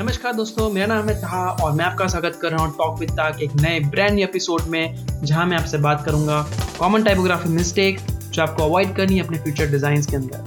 नमस्कार दोस्तों, मेरा नाम है तहा और मैं आपका स्वागत कर रहा हूँ टॉक विद ताक एक नए ब्रांड न्यू एपिसोड में, जहाँ मैं आपसे बात करूँगा कॉमन टाइपोग्राफी मिस्टेक जो आपको अवॉइड करनी है अपने फ्यूचर डिज़ाइन के अंदर।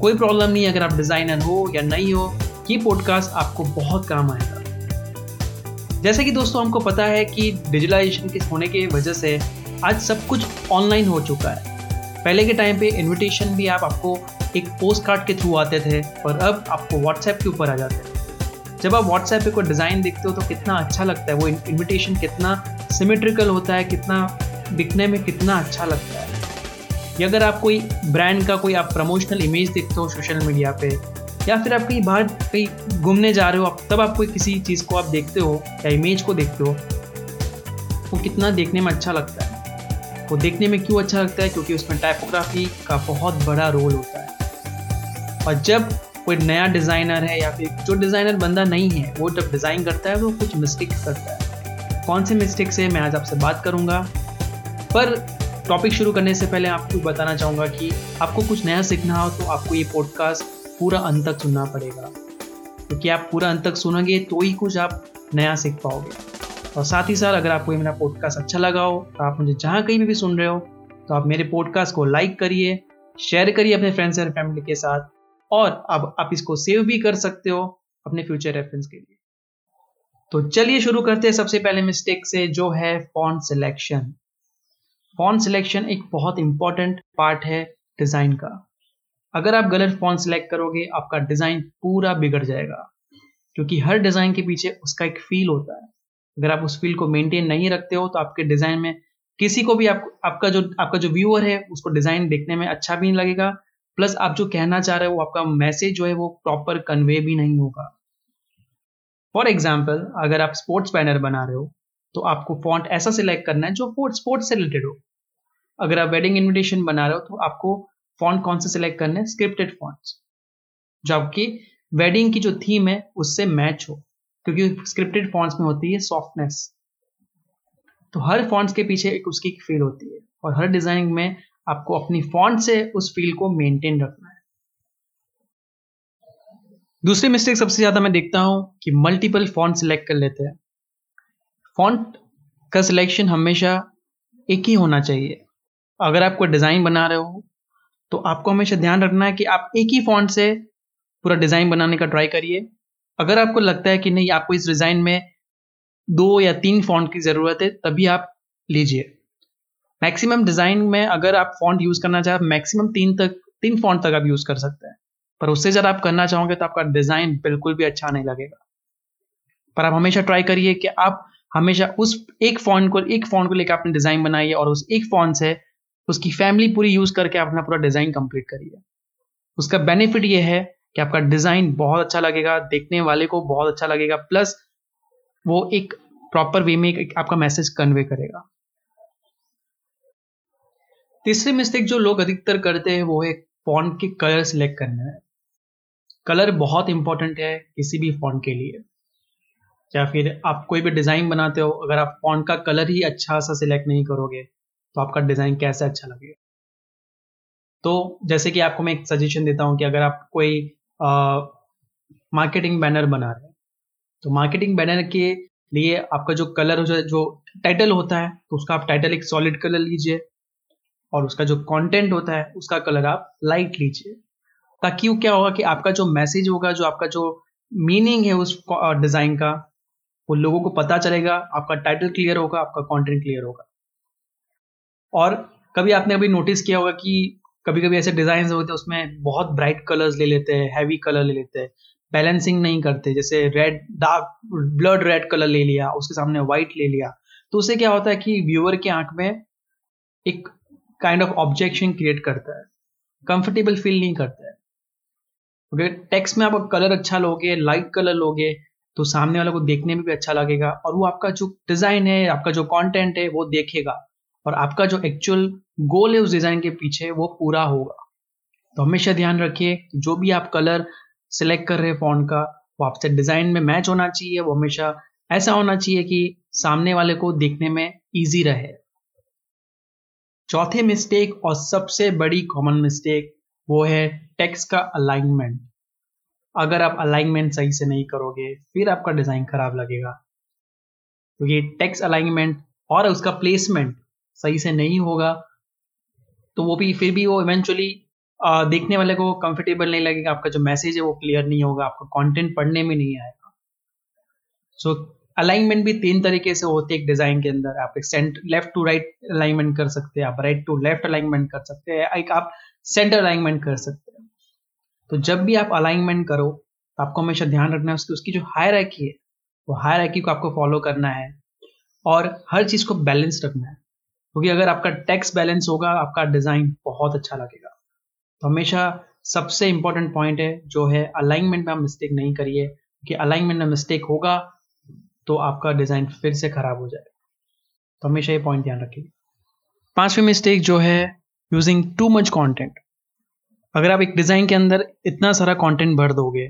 कोई प्रॉब्लम नहीं, अगर आप डिज़ाइनर हो या नहीं हो, ये पॉडकास्ट आपको बहुत काम आएगा। जैसे कि दोस्तों, हमको पता है कि डिजिटलाइजेशन के होने की वजह से आज सब कुछ ऑनलाइन हो चुका है। पहले के टाइम पे इनविटेशन भी आप, आपको एक पोस्ट कार्ड के थ्रू आते थे और अब आपको व्हाट्सएप के ऊपर आ जाते हैं। जब आप व्हाट्सएप पे कोई डिज़ाइन देखते हो तो कितना अच्छा लगता है, वो इनविटेशन कितना सिमेट्रिकल होता है, कितना दिखने में कितना अच्छा लगता है। या अगर आप कोई ब्रांड का कोई आप प्रमोशनल इमेज देखते हो सोशल मीडिया पे, या फिर आप कहीं बाहर कहीं घूमने जा रहे हो, आप तब आप कोई किसी चीज़ को आप देखते हो या इमेज को देखते हो, वो कितना देखने में अच्छा लगता है। वो देखने में क्यों अच्छा लगता है? क्योंकि उसमें टाइपोग्राफी का बहुत बड़ा रोल होता है। और जब कोई नया डिज़ाइनर है या फिर जो डिज़ाइनर बंदा नहीं है, वो जब डिज़ाइन करता है वो कुछ मिस्टेक्स करता है। कौन से मिस्टेक्स है, मैं आज आपसे बात करूँगा। पर टॉपिक शुरू करने से पहले आपको बताना चाहूँगा कि आपको कुछ नया सीखना हो तो आपको ये पॉडकास्ट पूरा अंत तक सुनना पड़ेगा। क्योंकि आप पूरा अंत तक सुनोगे तो ही कुछ आप नया सीख पाओगे। और साथ ही साथ अगर आपको ये मेरा पॉडकास्ट अच्छा लगा हो तो आप मुझे जहाँ कहीं भी सुन रहे हो तो आप मेरे पॉडकास्ट को लाइक करिए शेयर करिए अपने फ्रेंड्स और फैमिली के साथ। और अब आप इसको सेव भी कर सकते हो अपने फ्यूचर रेफरेंस के लिए। तो चलिए शुरू करते हैं सबसे पहले मिस्टेक से जो है फॉन्ट सिलेक्शन फॉन्ट सिलेक्शन एक बहुत इंपॉर्टेंट पार्ट है डिज़ाइन का। अगर आप गलत फॉन्ट सिलेक्ट करोगे आपका डिज़ाइन पूरा बिगड़ जाएगा क्योंकि हर डिज़ाइन के पीछे उसका एक फील होता है। अगर आप उस फील को मेंटेन नहीं रखते हो तो आपके डिज़ाइन में किसी को भी आप, आपका जो आपका जो व्यूअर है उसको डिज़ाइन देखने में अच्छा भी नहीं लगेगा प्लस आप जो कहना चाह रहे हो आपका मैसेज जो है, वो प्रॉपर कन्वे भी नहीं होगा। फॉर एग्ज़ाम्पल अगर आप स्पोर्ट्स बैनर बना रहे हो तो आपको फॉन्ट ऐसा सिलेक्ट करना है जो स्पोर्ट्स से रिलेटेड हो। अगर आप वेडिंग इन्विटेशन बना रहे हो तो आपको फॉन्ट कौन सा सिलेक्ट करना है? स्क्रिप्टेड फॉन्ट्स जो आपकी वेडिंग की जो थीम है, उससे मैच हो। क्योंकि स्क्रिप्टेड फॉन्ट्स में होती है सॉफ्टनेस तो हर फॉन्ट्स के पीछे एक उसकी फील होती है। और हर डिज़ाइनिंग में आपको अपनी फॉन्ट से उस फील को मेंटेन रखना है। दूसरी मिस्टेक सबसे ज़्यादा मैं देखता हूँ कि मल्टीपल फॉन्ट सिलेक्ट कर लेते हैं। फॉन्ट का सिलेक्शन हमेशा एक ही होना चाहिए। अगर आप कोई डिज़ाइन बना रहे हो तो आपको हमेशा ध्यान रखना है कि आप एक ही फॉन्ट से पूरा डिज़ाइन बनाने का ट्राई करिए। अगर आपको लगता है कि नहीं, आपको इस डिज़ाइन में दो या तीन फॉन्ट की ज़रूरत है, तभी आप लीजिए। मैक्सिमम डिज़ाइन में अगर आप फॉन्ट यूज़ करना चाहें मैक्सिमम तीन तक, तीन फॉन्ट तक आप यूज़ कर सकते हैं। पर उससे ज़्यादा आप करना चाहोगे तो आपका डिज़ाइन बिल्कुल भी अच्छा नहीं लगेगा। पर आप हमेशा ट्राई करिए कि आप हमेशा उस एक फॉन्ट को, एक फॉन्ट को लेकर आपने डिज़ाइन बनाइए और उस एक फॉन्ट से उसकी फैमिली पूरी यूज़ करके अपना पूरा डिज़ाइन कंप्लीट करिए। उसका बेनिफिट ये है कि आपका डिज़ाइन बहुत अच्छा लगेगा, देखने वाले को बहुत अच्छा लगेगा प्लस वो एक प्रॉपर वे में आपका मैसेज कन्वे करेगा। तीसरी मिस्टेक जो लोग अधिकतर करते हैं वो है फॉन्ट के कलर सिलेक्ट करने। में कलर बहुत इंपॉर्टेंट है किसी भी फॉन्ट के लिए। या फिर आप कोई भी डिज़ाइन बनाते हो, अगर आप फॉन्ट का कलर ही अच्छा सा सिलेक्ट नहीं करोगे तो आपका डिज़ाइन कैसे अच्छा लगेगा? तो जैसे कि आपको मैं एक सजेशन देता हूँ कि अगर आप कोई मार्केटिंग बैनर बना रहे हैं तो मार्केटिंग बैनर के लिए आपका जो कलर हो जो टाइटल होता है तो उसका आप टाइटल एक सॉलिड कलर लीजिए। और उसका जो कंटेंट होता है, उसका कलर आप लाइट लीजिए। ताकि वो क्या होगा कि आपका जो मैसेज होगा, जो आपका जो मीनिंग है उस डिज़ाइन का, वो लोगों को पता चलेगा, आपका टाइटल क्लियर होगा, आपका कंटेंट क्लियर होगा। और कभी आपने अभी नोटिस किया होगा कि कभी कभी ऐसे डिज़ाइन होते हैं, उसमें बहुत ब्राइट कलर्स ले लेते हैं हैवी कलर ले लेते हैं बैलेंसिंग नहीं करते, जैसे red dark blood red colour ले लिया, उसके सामने व्हाइट ले लिया। तो उससे क्या होता है कि व्यूअर के आँख में एक काइंड ऑफ़ ऑब्जेक्शन क्रिएट करता है। कंफर्टेबल फील नहीं करता है। क्योंकि okay, टेक्स्ट में आप कलर अच्छा लोगे लाइट कलर लोगे तो सामने वाले को देखने में भी अच्छा लगेगा और वो आपका जो डिज़ाइन है आपका जो कंटेंट है वो देखेगा और आपका जो एक्चुअल गोल है उस डिज़ाइन के पीछे वो पूरा होगा। तो हमेशा ध्यान रखिए जो भी आप कलर सिलेक्ट कर रहे हैं फ़ोन का वो आपसे डिज़ाइन में मैच होना चाहिए वो हमेशा ऐसा होना चाहिए कि सामने वाले को देखने में ईजी रहे। चौथे मिस्टेक और सबसे बड़ी कॉमन मिस्टेक वो है टेक्स्ट का अलाइनमेंट अगर आप अलाइनमेंट सही से नहीं करोगे, फिर आपका डिज़ाइन खराब लगेगा। क्योंकि टेक्स्ट अलाइनमेंट और उसका प्लेसमेंट सही से नहीं होगा तो वो भी, फिर भी वो इवेंचुअली देखने वाले को कंफर्टेबल नहीं लगेगा। आपका जो मैसेज है वो क्लियर नहीं होगा, आपका कंटेंट पढ़ने में नहीं आएगा। सो अलाइनमेंट भी तीन तरीके से होती है एक डिज़ाइन के अंदर। आप एक centre left to right alignment कर सकते हैं, आप राइट टू लेफ़्ट अलाइनमेंट कर सकते हैं, एक आप सेंटर अलाइनमेंट कर सकते हैं। तो जब भी आप अलाइनमेंट करो तो आपको हमेशा ध्यान रखना है उसकी उसकी जो हायर है, वो हायर को आपको फॉलो करना है और हर चीज़ को बैलेंस रखना है। क्योंकि अगर आपका टैक्स बैलेंस होगा, आपका डिज़ाइन बहुत अच्छा लगेगा। तो हमेशा सबसे इंपॉर्टेंट पॉइंट है, जो है अलाइनमेंट में आप मिस्टेक नहीं करिए, क्योंकि अलाइनमेंट में मिस्टेक होगा तो आपका डिज़ाइन फिर से ख़राब हो जाएगा। तो हमेशा ये पॉइंट ध्यान रखिए। पांचवी मिस्टेक जो है यूजिंग टू मच कंटेंट अगर आप एक डिज़ाइन के अंदर इतना सारा कंटेंट भर दोगे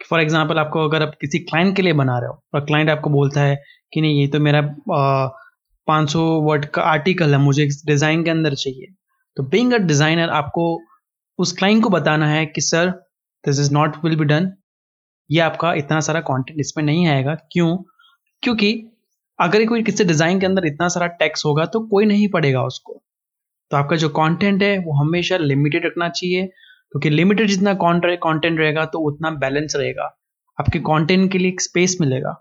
फॉर एग्जांपल आपको अगर आप किसी क्लाइंट के लिए बना रहे हो, और क्लाइंट आपको बोलता है कि नहीं, ये तो मेरा पाँच सौ वर्ड का आर्टिकल है, मुझे इस डिज़ाइन के अंदर चाहिए। तो बींग अ डिज़ाइनर आपको उस क्लाइंट को बताना है कि sir this is not will be done ये आपका इतना सारा कंटेंट इसमें नहीं आएगा। क्यों? क्योंकि अगर कोई किसी डिज़ाइन के अंदर इतना सारा टैक्स होगा तो कोई नहीं पढ़ेगा उसको। तो आपका जो कंटेंट है, वो हमेशा लिमिटेड रखना चाहिए, क्योंकि लिमिटेड जितना कंटेंट रहेगा तो उतना बैलेंस रहेगा। आपके कंटेंट के लिए एक स्पेस मिलेगा।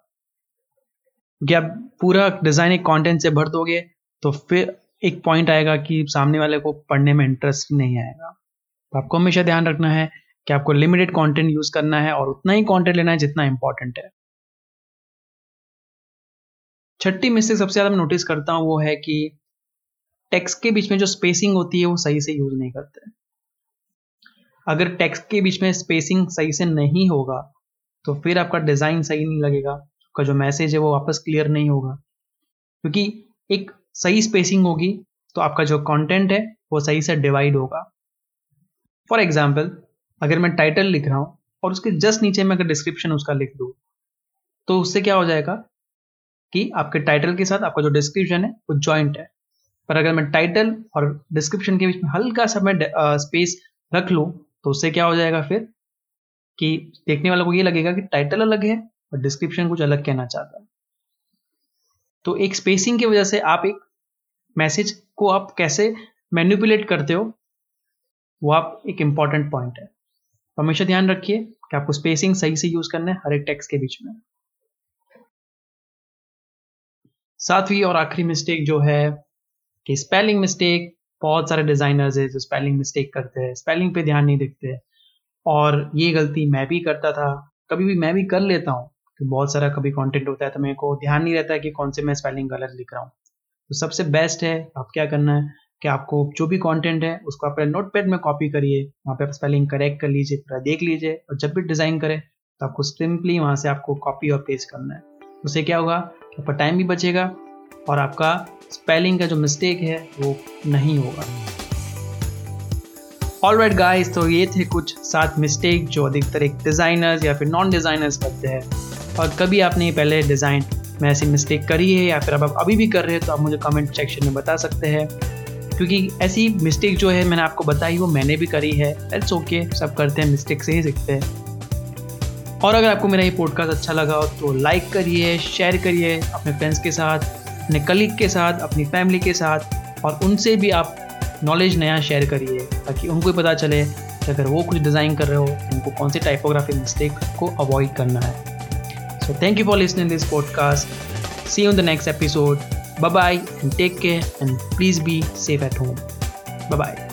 क्योंकि आप पूरा डिज़ाइन एक कंटेंट से भर दोगे तो फिर एक पॉइंट आएगा कि सामने वाले को पढ़ने में इंटरेस्ट नहीं आएगा। तो आपको हमेशा ध्यान रखना है कि आपको लिमिटेड कंटेंट यूज़ करना है और उतना ही कंटेंट लेना है जितना इंपॉर्टेंट है। छठी मिस्टेक सबसे ज़्यादा मैं नोटिस करता हूँ वो है कि टेक्स्ट के बीच में जो स्पेसिंग होती है वो सही से यूज़ नहीं करते। अगर टेक्स्ट के बीच में स्पेसिंग सही से नहीं होगा तो फिर आपका डिज़ाइन सही नहीं लगेगा, आपका जो मैसेज है वो वापस क्लियर नहीं होगा। क्योंकि एक सही स्पेसिंग होगी तो आपका जो कंटेंट है वो सही से डिवाइड होगा। फॉर एग्ज़ाम्पल अगर मैं टाइटल लिख रहा हूँ और उसके जस्ट नीचे में अगर डिस्क्रिप्शन उसका लिख दूँ तो उससे क्या हो जाएगा? कि आपके टाइटल के साथ आपका जो डिस्क्रिप्शन है, वो जॉइंट है। पर अगर मैं टाइटल और डिस्क्रिप्शन के बीच में हल्का सा मैं स्पेस रख लूँ तो उससे क्या हो जाएगा फिर? कि देखने वालों को ये लगेगा कि टाइटल अलग है और डिस्क्रिप्शन कुछ अलग कहना चाहता है। तो एक स्पेसिंग की वजह से आप एक मैसेज को आप कैसे मैन्युपुलेट करते हो, वो आप एक इंपॉर्टेंट पॉइंट है। तो हमेशा ध्यान रखिए कि आपको स्पेसिंग सही से यूज़ करना है, हर एक टेक्स्ट के बीच में। सातवीं और आखिरी मिस्टेक जो है कि स्पेलिंग मिस्टेक बहुत सारे डिज़ाइनर्स है जो स्पेलिंग मिस्टेक करते हैं स्पेलिंग पे ध्यान नहीं देते और ये गलती मैं भी करता था। कभी भी मैं भी कर लेता हूँ कि बहुत सारा कभी कंटेंट होता है तो मेरे को ध्यान नहीं रहता है कि कौन से मैं स्पेलिंग गलत लिख रहा हूँ। तो सबसे बेस्ट है आप क्या करना है कि आपको जो भी कंटेंट है, उसको आप नोट पैड में कॉपी करिए, वहाँ पे आप स्पेलिंग करेक्ट कर लीजिए, पूरा देख लीजिए और जब भी डिज़ाइन करें तो आपको सिंपली वहाँ से आपको कॉपी और पेस्ट करना है। उससे क्या होगा? आपका टाइम भी बचेगा और आपका स्पेलिंग का जो मिस्टेक है वो नहीं होगा। ऑल राइट गाइस तो ये थे कुछ सात मिस्टेक जो अधिकतर एक डिज़ाइनर्स या फिर नॉन डिज़ाइनर्स करते हैं। और कभी आपने पहले डिज़ाइन में ऐसी मिस्टेक करी है या फिर आप अभी भी कर रहे हैं तो आप मुझे कमेंट सेक्शन में बता सकते हैं। क्योंकि ऐसी मिस्टेक जो है मैंने आपको बताई वो मैंने भी करी है। इट्स ओके okay, सब करते हैं मिस्टेक से ही सीखते हैं। और अगर आपको मेरा ये पॉडकास्ट अच्छा लगा हो तो लाइक करिए शेयर करिए अपने फ्रेंड्स के साथ, अपने कलीग के साथ, अपनी फैमिली के साथ, और उनसे भी आप नॉलेज नया शेयर करिए, ताकि उनको भी पता चले कि अगर वो कुछ डिज़ाइन कर रहे हो तो उनको कौन से टाइपोग्राफी मिस्टेक को अवॉइड करना है। So thank you for listening this podcast see on the next episode bye bye and take care and please be safe at home bye bye